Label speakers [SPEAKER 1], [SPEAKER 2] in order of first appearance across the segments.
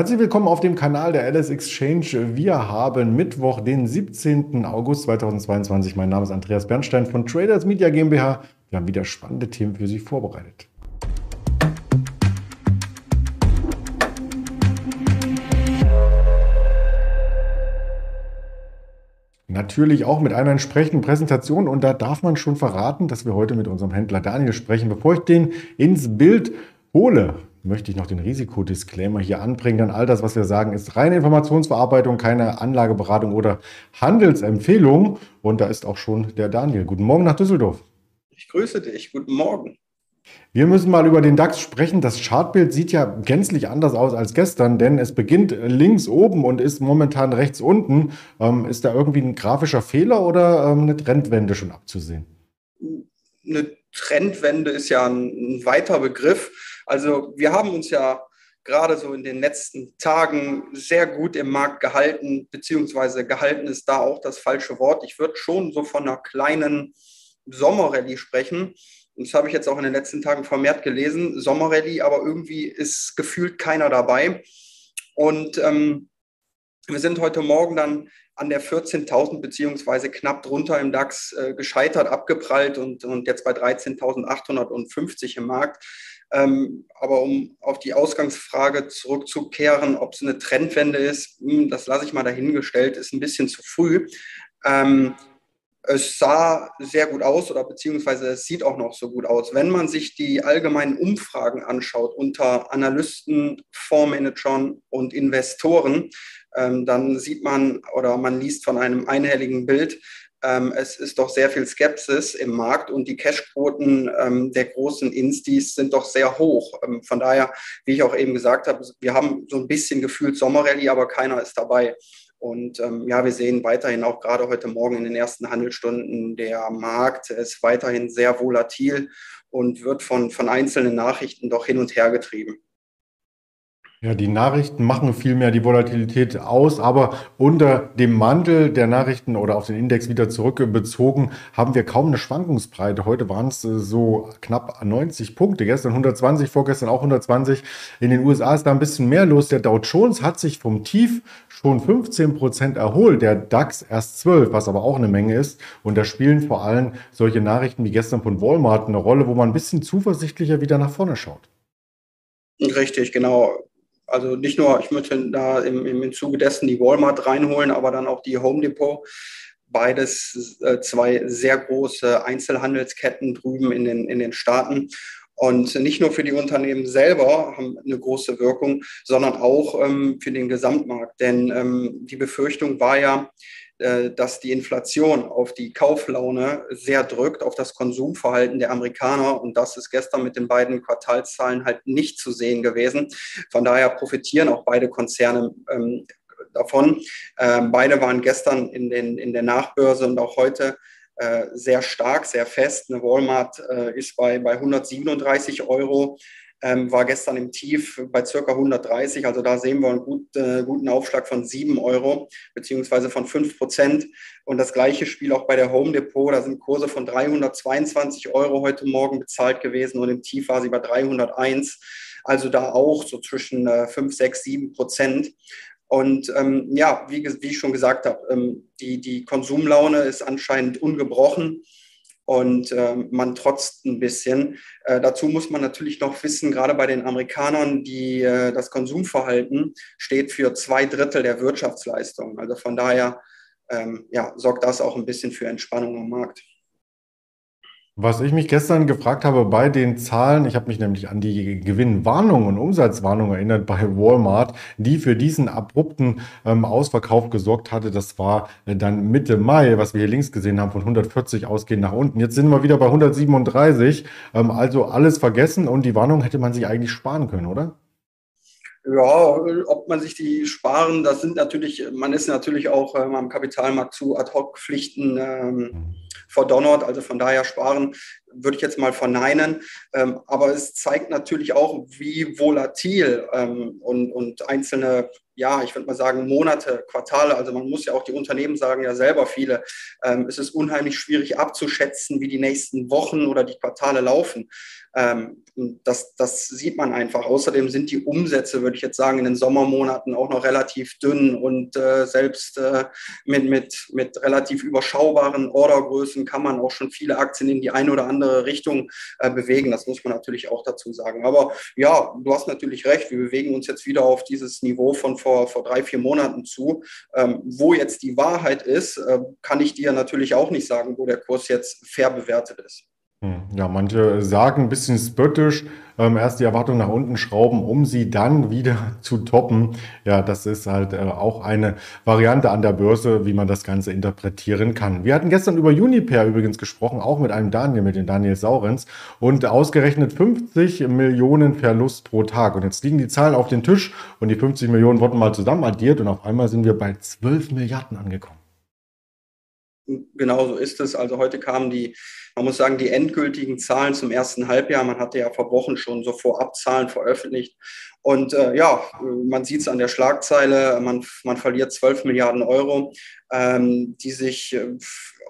[SPEAKER 1] Herzlich willkommen auf dem Kanal der LS Exchange. Wir haben Mittwoch, den 17. August 2022. Mein Name ist Andreas Bernstein von Traders Media GmbH. Wir haben wieder spannende Themen für Sie vorbereitet. Natürlich auch mit einer entsprechenden Präsentation und da darf man schon verraten, dass wir heute mit unserem Händler Daniel sprechen. Bevor ich den ins Bild hole, möchte ich noch den Risikodisclaimer hier anbringen. Denn all das, was wir sagen, ist reine Informationsverarbeitung, keine Anlageberatung oder Handelsempfehlung. Und da ist auch schon der Daniel. Guten Morgen nach Düsseldorf.
[SPEAKER 2] Ich grüße dich. Guten Morgen.
[SPEAKER 1] Wir müssen mal über den DAX sprechen. Das Chartbild sieht ja gänzlich anders aus als gestern, denn es beginnt links oben und ist momentan rechts unten. Ähm, ist da irgendwie ein grafischer Fehler oder ähm, eine Trendwende schon abzusehen?
[SPEAKER 2] Eine Trendwende ist ja ein, ein weiter Begriff. Also wir haben uns ja gerade so in den letzten Tagen sehr gut im Markt gehalten, beziehungsweise gehalten ist da auch das falsche Wort. Ich würde schon so von einer kleinen Sommerrallye sprechen. Und das habe ich jetzt auch in den letzten Tagen vermehrt gelesen. Sommerrallye, aber irgendwie ist gefühlt keiner dabei. Und ähm, wir sind heute Morgen dann an der 14.000 beziehungsweise knapp drunter im DAX äh, gescheitert, abgeprallt und, und jetzt bei 13.850 im Markt. Ähm, aber um auf die Ausgangsfrage zurückzukehren, ob es eine Trendwende ist, hm, das lasse ich mal dahingestellt, ist ein bisschen zu früh. Ähm, es sah sehr gut aus oder beziehungsweise es sieht auch noch so gut aus. Wenn man sich die allgemeinen Umfragen anschaut unter Analysten, Fondsmanagern und Investoren, ähm, dann sieht man oder man liest von einem einhelligen Bild, ähm, es ist doch sehr viel Skepsis im Markt und die Cashquoten ähm, der großen Instis sind doch sehr hoch. Ähm, von daher, wie ich auch eben gesagt habe, wir haben so ein bisschen gefühlt Sommerrallye, aber keiner ist dabei. Und ähm, ja, wir sehen weiterhin auch gerade heute Morgen in den ersten Handelsstunden, der Markt ist weiterhin sehr volatil und wird von, von einzelnen Nachrichten doch hin und her getrieben.
[SPEAKER 1] Ja, die Nachrichten machen vielmehr die Volatilität aus, aber unter dem Mantel der Nachrichten oder auf den Index wieder zurückbezogen haben wir kaum eine Schwankungsbreite. Heute waren es äh, so knapp 90 Punkte, gestern 120, vorgestern auch 120. In den USA ist da ein bisschen mehr los. Der Dow Jones hat sich vom Tief schon 15 Prozent erholt, der DAX erst 12, was aber auch eine Menge ist. Und da spielen vor allem solche Nachrichten wie gestern von Walmart eine Rolle, wo man ein bisschen zuversichtlicher wieder nach vorne schaut.
[SPEAKER 2] Richtig, genau also nicht nur, ich möchte da im, im Zuge dessen die Walmart reinholen, aber dann auch die Home Depot. Beides äh, zwei sehr große Einzelhandelsketten drüben in den, in den Staaten. Und nicht nur für die Unternehmen selber haben eine große Wirkung, sondern auch ähm, für den Gesamtmarkt. Denn ähm, die Befürchtung war ja, dass die Inflation auf die Kauflaune sehr drückt, auf das Konsumverhalten der Amerikaner. Und das ist gestern mit den beiden Quartalszahlen halt nicht zu sehen gewesen. Von daher profitieren auch beide Konzerne ähm, davon. Ähm, beide waren gestern in, den, in der Nachbörse und auch heute äh, sehr stark, sehr fest. Eine Walmart äh, ist bei, bei 137 Euro ähm, war gestern im Tief bei circa 130. Also da sehen wir einen gut, äh, guten Aufschlag von 7 Euro beziehungsweise von 5 Prozent. Und das gleiche Spiel auch bei der Home Depot. Da sind Kurse von 322 Euro heute Morgen bezahlt gewesen und im Tief war sie bei 301. Also da auch so zwischen äh, 5, 6, 7 Prozent. Und ähm, ja, wie, wie ich schon gesagt habe, ähm, die, die Konsumlaune ist anscheinend ungebrochen und äh, man trotzt ein bisschen. Äh, dazu muss man natürlich noch wissen, gerade bei den Amerikanern, die, äh, das Konsumverhalten steht für zwei Drittel der Wirtschaftsleistung. Also von daher ähm, ja, sorgt das auch ein bisschen für Entspannung am Markt.
[SPEAKER 1] Was ich mich gestern gefragt habe bei den Zahlen, ich habe mich nämlich an die Gewinnwarnung und Umsatzwarnung erinnert bei Walmart, die für diesen abrupten ähm, Ausverkauf gesorgt hatte. Das war äh, dann Mitte Mai, was wir hier links gesehen haben, von 140 ausgehend nach unten. Jetzt sind wir wieder bei 137, ähm, also alles vergessen und die Warnung hätte man sich eigentlich sparen können, oder?
[SPEAKER 2] Ja, ob man sich die sparen, das sind natürlich, man ist natürlich auch ähm, am Kapitalmarkt zu Ad-Hoc-Pflichten ähm, verdonnert. Also von daher sparen würde ich jetzt mal verneinen. Ähm, aber es zeigt natürlich auch, wie volatil ähm, und, und einzelne ja, ich würde mal sagen, Monate, Quartale, also man muss ja auch die Unternehmen sagen, ja selber viele, ähm, es ist unheimlich schwierig abzuschätzen, wie die nächsten Wochen oder die Quartale laufen. Ähm, das, das sieht man einfach. Außerdem sind die Umsätze, würde ich jetzt sagen, in den Sommermonaten auch noch relativ dünn und äh, selbst äh, mit, mit, mit relativ überschaubaren Ordergrößen kann man auch schon viele Aktien in die eine oder andere Richtung äh, bewegen. Das muss man natürlich auch dazu sagen. Aber ja, du hast natürlich recht. Wir bewegen uns jetzt wieder auf dieses Niveau von vor, vor drei, vier Monaten zu. Ähm, wo jetzt die Wahrheit ist, äh, kann ich dir natürlich auch nicht sagen, wo der Kurs jetzt fair bewertet ist.
[SPEAKER 1] Hm, ja, manche sagen ein bisschen spöttisch, ähm, erst die Erwartung nach unten schrauben, um sie dann wieder zu toppen. Ja, das ist halt äh, auch eine Variante an der Börse, wie man das Ganze interpretieren kann. Wir hatten gestern über Uniper übrigens gesprochen, auch mit einem Daniel, mit dem Daniel Saurenz, und ausgerechnet 50 Millionen Verlust pro Tag. Und jetzt liegen die Zahlen auf den Tisch und die 50 Millionen wurden mal zusammen addiert und auf einmal sind wir bei 12 Milliarden angekommen.
[SPEAKER 2] Genau so ist es. Also heute kamen die, man muss sagen, die endgültigen Zahlen zum ersten Halbjahr. Man hatte ja vor Wochen schon so Vorabzahlen veröffentlicht. Und äh, ja, man sieht es an der Schlagzeile, man, man verliert 12 Milliarden Euro, ähm, die sich äh,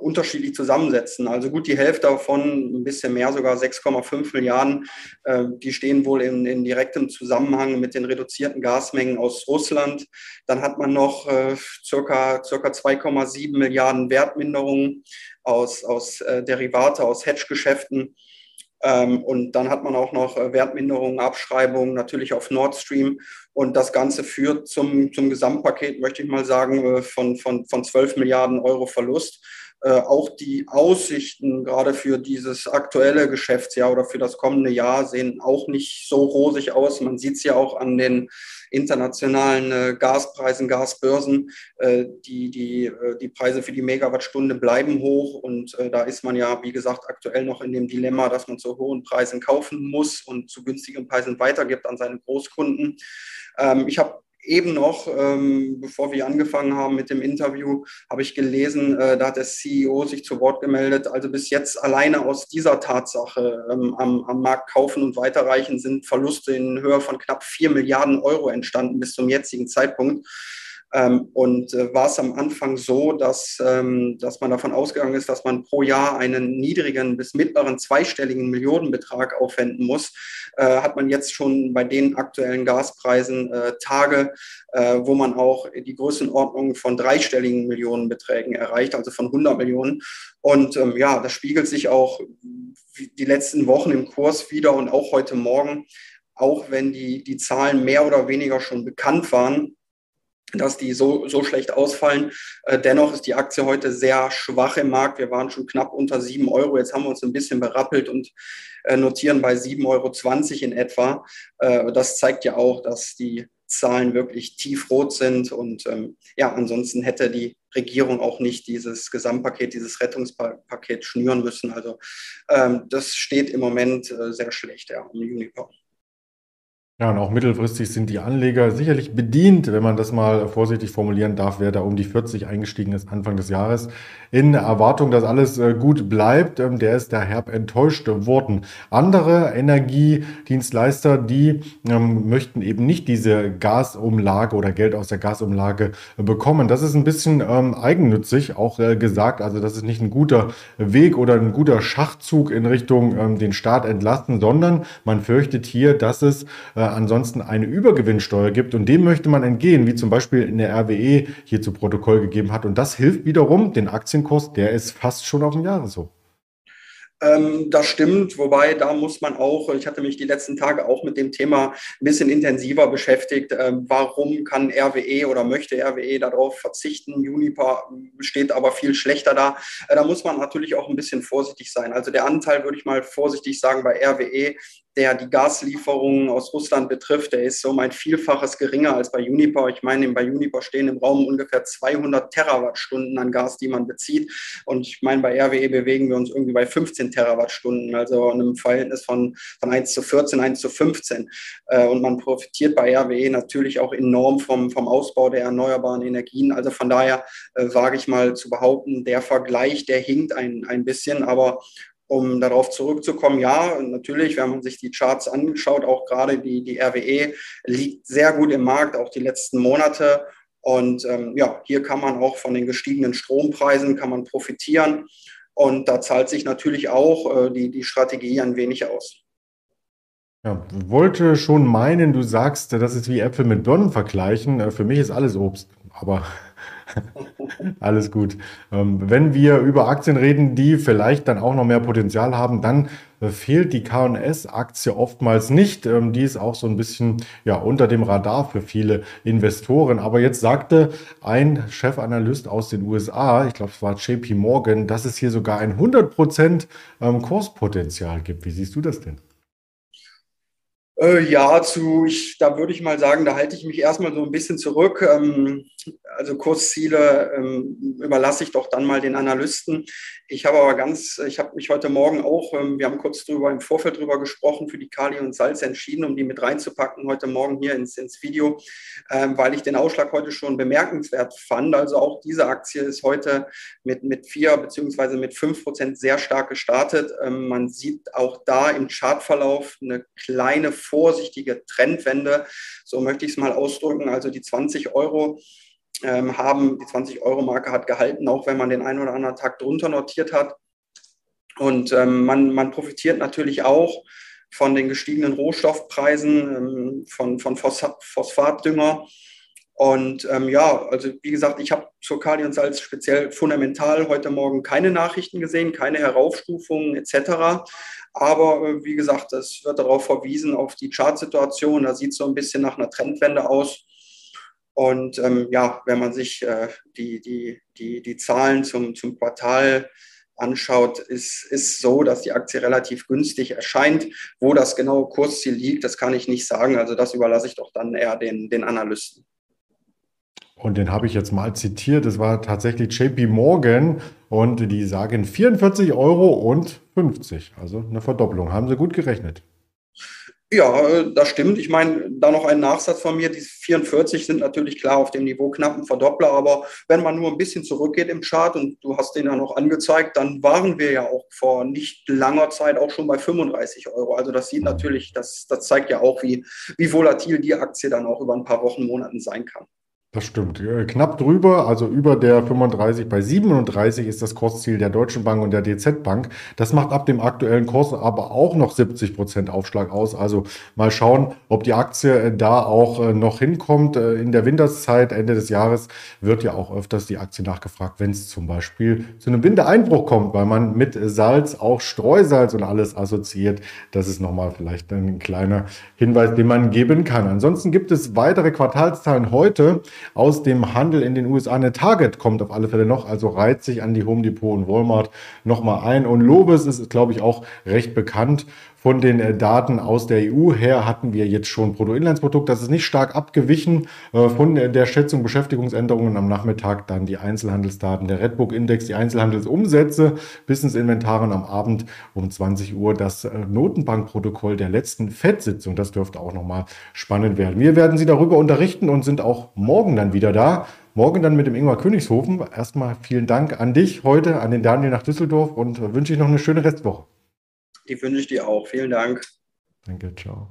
[SPEAKER 2] unterschiedlich zusammensetzen. Also gut die Hälfte davon, ein bisschen mehr, sogar 6,5 Milliarden, äh, die stehen wohl in, in, direktem Zusammenhang mit den reduzierten Gasmengen aus Russland. Dann hat man noch äh, circa, circa 2,7 Milliarden Wertminderungen aus, aus äh, Derivate, aus Hedgegeschäften. Ähm, und dann hat man auch noch äh, Wertminderungen, Abschreibungen natürlich auf Nord Stream. Und das Ganze führt zum, zum Gesamtpaket, möchte ich mal sagen, äh, von, von, von 12 Milliarden Euro Verlust. Äh, auch die Aussichten gerade für dieses aktuelle Geschäftsjahr oder für das kommende Jahr sehen auch nicht so rosig aus. Man sieht es ja auch an den internationalen äh, Gaspreisen, Gasbörsen. Äh, die, die, äh, die Preise für die Megawattstunde bleiben hoch und da ist man ja, wie gesagt, aktuell noch in dem Dilemma, dass man zu hohen Preisen kaufen muss und zu günstigen Preisen weitergibt an seine Großkunden. Ähm, ich habe eben noch, ähm, bevor wir angefangen haben mit dem Interview, habe ich gelesen, äh, da hat der CEO sich zu Wort gemeldet. Also bis jetzt alleine aus dieser Tatsache ähm, am, am Markt kaufen und weiterreichen sind Verluste in Höhe von knapp vier Milliarden Euro entstanden bis zum jetzigen Zeitpunkt. Ähm, und äh, war es am Anfang so, dass, ähm, dass man davon ausgegangen ist, dass man pro Jahr einen niedrigen bis mittleren zweistelligen Millionenbetrag aufwenden muss, äh, hat man jetzt schon bei den aktuellen Gaspreisen äh, Tage, äh, wo man auch die Größenordnung von dreistelligen Millionenbeträgen erreicht, also von 100 Millionen. Und ähm, ja, das spiegelt sich auch die letzten Wochen im Kurs wieder und auch heute Morgen auch wenn die, die Zahlen mehr oder weniger schon bekannt waren, dass die so, so schlecht ausfallen. Äh, dennoch ist die Aktie heute sehr schwach im Markt. Wir waren schon knapp unter sieben Euro. Jetzt haben wir uns ein bisschen berappelt und äh, notieren bei 7,20 Euro in etwa. Äh, das zeigt ja auch, dass die Zahlen wirklich tiefrot sind. Und ähm, ja, ansonsten hätte die Regierung auch nicht dieses Gesamtpaket, dieses Rettungspaket schnüren müssen. Also ähm, das steht im Moment äh, sehr schlecht ja, um Unicorn.
[SPEAKER 1] Ja, und auch mittelfristig sind die Anleger sicherlich bedient, wenn man das mal vorsichtig formulieren darf, wer da um die 40 eingestiegen ist Anfang des Jahres, in Erwartung, dass alles äh, gut bleibt, ähm, der ist da herb enttäuscht worden. Andere Energiedienstleister, die ähm, möchten eben nicht diese Gasumlage oder Geld aus der Gasumlage bekommen. Das ist ein bisschen ähm, eigennützig auch äh, gesagt. Also das ist nicht ein guter Weg oder ein guter Schachzug in Richtung den Staat entlasten, sondern man fürchtet hier, dass es äh, ansonsten eine Übergewinnsteuer gibt und dem möchte man entgehen, wie zum Beispiel in der RWE hier zu Protokoll gegeben hat. Und das hilft wiederum, den Aktienkurs, der ist fast schon auf dem Jahreshoch.
[SPEAKER 2] Ähm, das stimmt, wobei da muss man auch, ich hatte mich die letzten Tage auch mit dem Thema ein bisschen intensiver beschäftigt. Ähm, warum kann RWE oder möchte RWE darauf verzichten? Juniper steht aber viel schlechter da. Äh, da muss man natürlich auch ein bisschen vorsichtig sein. Also der Anteil, würde ich mal vorsichtig sagen, bei RWE der die Gaslieferungen aus Russland betrifft, der ist um ein Vielfaches geringer als bei Uniper. Ich meine, bei Uniper stehen im Raum ungefähr 200 Terawattstunden an Gas, die man bezieht. Und ich meine, bei RWE bewegen wir uns irgendwie bei 15 Terawattstunden, also in einem Verhältnis von, von 1 zu 14, 1 zu 15. Äh, und man profitiert bei RWE natürlich auch enorm vom, vom Ausbau der erneuerbaren Energien. Also von daher äh, wage ich mal zu behaupten, der Vergleich, der hinkt ein, ein bisschen. Aber um darauf zurückzukommen, ja, natürlich, wenn man sich die Charts anschaut, auch gerade die, die RWE liegt sehr gut im Markt, auch die letzten Monate. Und ähm, ja, hier kann man auch von den gestiegenen Strompreisen kann man profitieren. Und da zahlt sich natürlich auch äh, die, die Strategie ein wenig aus.
[SPEAKER 1] Ja, wollte schon meinen, du sagst, das ist wie Äpfel mit Birnen vergleichen. Äh, für mich ist alles Obst, aber alles gut. Ähm, wenn wir über Aktien reden, die vielleicht dann auch noch mehr Potenzial haben, dann äh, fehlt die K&S-Aktie oftmals nicht. Ähm, die ist auch so ein bisschen ja, unter dem Radar für viele Investoren. Aber jetzt sagte ein Chefanalyst aus den USA, ich glaube es war JP Morgan, dass es hier sogar ein 100% ähm, Kurspotenzial gibt. Wie siehst du das denn?
[SPEAKER 2] Äh, ja, zu, ich, da würde ich mal sagen, da halte ich mich erstmal so ein bisschen zurück. Ähm, also Kursziele ähm, überlasse ich doch dann mal den Analysten. Ich habe aber ganz, ich habe mich heute Morgen auch, ähm, wir haben kurz drüber im Vorfeld drüber gesprochen, für die Kali und Salz entschieden, um die mit reinzupacken heute Morgen hier ins, ins Video, ähm, weil ich den Ausschlag heute schon bemerkenswert fand. Also auch diese Aktie ist heute mit, mit vier beziehungsweise mit fünf Prozent sehr stark gestartet. Ähm, man sieht auch da im Chartverlauf eine kleine vorsichtige Trendwende. So möchte ich es mal ausdrücken. Also die 20 Euro haben, die 20-Euro-Marke hat gehalten, auch wenn man den einen oder anderen Tag drunter notiert hat. Und ähm, man, man profitiert natürlich auch von den gestiegenen Rohstoffpreisen, ähm, von, von Phosphatdünger. Und ähm, ja, also wie gesagt, ich habe zur Kali und Salz speziell fundamental heute Morgen keine Nachrichten gesehen, keine Heraufstufungen etc. Aber äh, wie gesagt, es wird darauf verwiesen, auf die Chartsituation. Da sieht es so ein bisschen nach einer Trendwende aus. Und ähm, ja, wenn man sich äh, die, die, die, die Zahlen zum, zum Quartal anschaut, ist, ist so, dass die Aktie relativ günstig erscheint. Wo das genaue Kursziel liegt, das kann ich nicht sagen. Also das überlasse ich doch dann eher den, den Analysten.
[SPEAKER 1] Und den habe ich jetzt mal zitiert. Das war tatsächlich JP Morgan und die sagen 44 Euro und 50. Also eine Verdopplung. Haben sie gut gerechnet.
[SPEAKER 2] Ja, das stimmt. Ich meine, da noch ein Nachsatz von mir. Die 44 sind natürlich klar auf dem Niveau knappen Verdoppler, aber wenn man nur ein bisschen zurückgeht im Chart und du hast den ja noch angezeigt, dann waren wir ja auch vor nicht langer Zeit auch schon bei 35 Euro. Also das sieht natürlich, das, das zeigt ja auch, wie, wie volatil die Aktie dann auch über ein paar Wochen, Monaten sein kann.
[SPEAKER 1] Das stimmt. Knapp drüber, also über der 35 bei 37 ist das Kursziel der Deutschen Bank und der DZ Bank. Das macht ab dem aktuellen Kurs aber auch noch 70 Prozent Aufschlag aus. Also mal schauen, ob die Aktie äh, da auch äh, noch hinkommt. Äh, in der Winterszeit, Ende des Jahres, wird ja auch öfters die Aktie nachgefragt, wenn es zum Beispiel zu einem Wintereinbruch kommt, weil man mit Salz auch Streusalz und alles assoziiert. Das ist nochmal vielleicht ein kleiner Hinweis, den man geben kann. Ansonsten gibt es weitere Quartalszahlen heute aus dem Handel in den USA. Eine Target kommt auf alle Fälle noch, also reiht sich an die Home Depot und Walmart nochmal ein. Und Lobes ist, glaube ich, auch recht bekannt von den äh, Daten aus der EU her hatten wir jetzt schon Bruttoinlandsprodukt. Das ist nicht stark abgewichen äh, von der Schätzung Beschäftigungsänderungen am Nachmittag. Dann die Einzelhandelsdaten, der Redbook-Index, die Einzelhandelsumsätze, Business-Inventaren am Abend um 20 Uhr. Das äh, Notenbankprotokoll der letzten FED-Sitzung. Das dürfte auch nochmal spannend werden. Wir werden Sie darüber unterrichten und sind auch morgen dann wieder da. Morgen dann mit dem Ingmar Königshofen. Erstmal vielen Dank an dich heute, an den Daniel nach Düsseldorf und wünsche ich noch eine schöne Restwoche.
[SPEAKER 2] Die wünsche ich dir auch. Vielen Dank.
[SPEAKER 1] Danke, ciao.